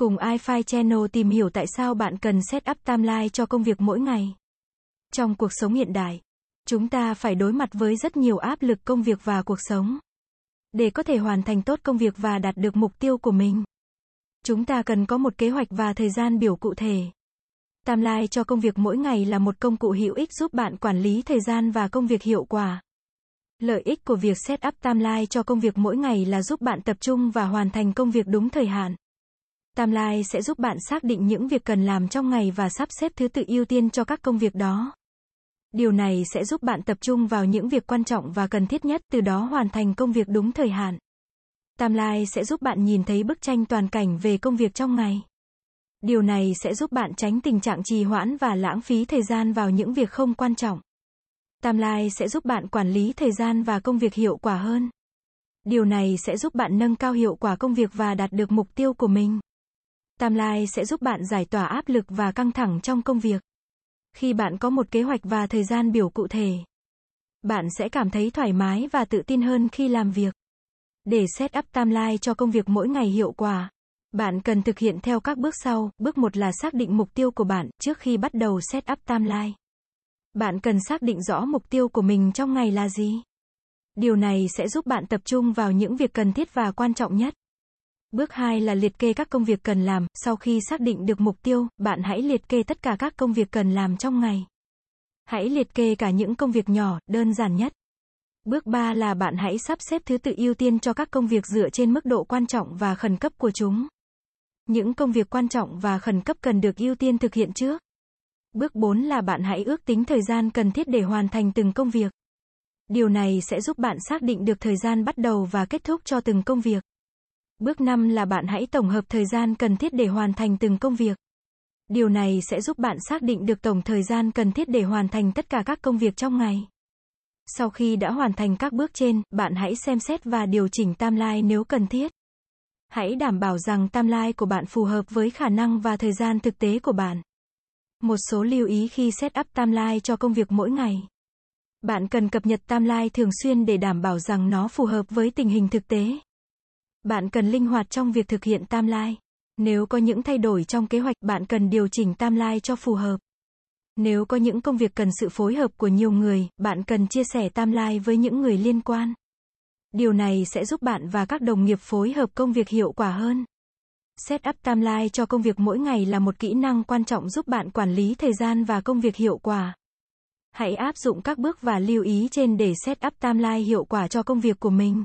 Cùng iFi Channel tìm hiểu tại sao bạn cần set up timeline cho công việc mỗi ngày. Trong cuộc sống hiện đại, chúng ta phải đối mặt với rất nhiều áp lực công việc và cuộc sống. Để có thể hoàn thành tốt công việc và đạt được mục tiêu của mình, chúng ta cần có một kế hoạch và thời gian biểu cụ thể. Timeline cho công việc mỗi ngày là một công cụ hữu ích giúp bạn quản lý thời gian và công việc hiệu quả. Lợi ích của việc set up timeline cho công việc mỗi ngày là giúp bạn tập trung và hoàn thành công việc đúng thời hạn tam lai sẽ giúp bạn xác định những việc cần làm trong ngày và sắp xếp thứ tự ưu tiên cho các công việc đó. Điều này sẽ giúp bạn tập trung vào những việc quan trọng và cần thiết nhất, từ đó hoàn thành công việc đúng thời hạn. tam lai sẽ giúp bạn nhìn thấy bức tranh toàn cảnh về công việc trong ngày. Điều này sẽ giúp bạn tránh tình trạng trì hoãn và lãng phí thời gian vào những việc không quan trọng. tam lai sẽ giúp bạn quản lý thời gian và công việc hiệu quả hơn. Điều này sẽ giúp bạn nâng cao hiệu quả công việc và đạt được mục tiêu của mình. Tam lai sẽ giúp bạn giải tỏa áp lực và căng thẳng trong công việc. Khi bạn có một kế hoạch và thời gian biểu cụ thể, bạn sẽ cảm thấy thoải mái và tự tin hơn khi làm việc. Để set up lai cho công việc mỗi ngày hiệu quả, bạn cần thực hiện theo các bước sau. Bước 1 là xác định mục tiêu của bạn trước khi bắt đầu set up lai. Bạn cần xác định rõ mục tiêu của mình trong ngày là gì. Điều này sẽ giúp bạn tập trung vào những việc cần thiết và quan trọng nhất. Bước 2 là liệt kê các công việc cần làm, sau khi xác định được mục tiêu, bạn hãy liệt kê tất cả các công việc cần làm trong ngày. Hãy liệt kê cả những công việc nhỏ, đơn giản nhất. Bước 3 là bạn hãy sắp xếp thứ tự ưu tiên cho các công việc dựa trên mức độ quan trọng và khẩn cấp của chúng. Những công việc quan trọng và khẩn cấp cần được ưu tiên thực hiện trước. Bước 4 là bạn hãy ước tính thời gian cần thiết để hoàn thành từng công việc. Điều này sẽ giúp bạn xác định được thời gian bắt đầu và kết thúc cho từng công việc. Bước 5 là bạn hãy tổng hợp thời gian cần thiết để hoàn thành từng công việc. Điều này sẽ giúp bạn xác định được tổng thời gian cần thiết để hoàn thành tất cả các công việc trong ngày. Sau khi đã hoàn thành các bước trên, bạn hãy xem xét và điều chỉnh timeline nếu cần thiết. Hãy đảm bảo rằng timeline của bạn phù hợp với khả năng và thời gian thực tế của bạn. Một số lưu ý khi set up timeline cho công việc mỗi ngày. Bạn cần cập nhật timeline thường xuyên để đảm bảo rằng nó phù hợp với tình hình thực tế. Bạn cần linh hoạt trong việc thực hiện tam lai. Nếu có những thay đổi trong kế hoạch, bạn cần điều chỉnh tam lai cho phù hợp. Nếu có những công việc cần sự phối hợp của nhiều người, bạn cần chia sẻ tam lai với những người liên quan. Điều này sẽ giúp bạn và các đồng nghiệp phối hợp công việc hiệu quả hơn. Set up lai cho công việc mỗi ngày là một kỹ năng quan trọng giúp bạn quản lý thời gian và công việc hiệu quả. Hãy áp dụng các bước và lưu ý trên để set up lai hiệu quả cho công việc của mình.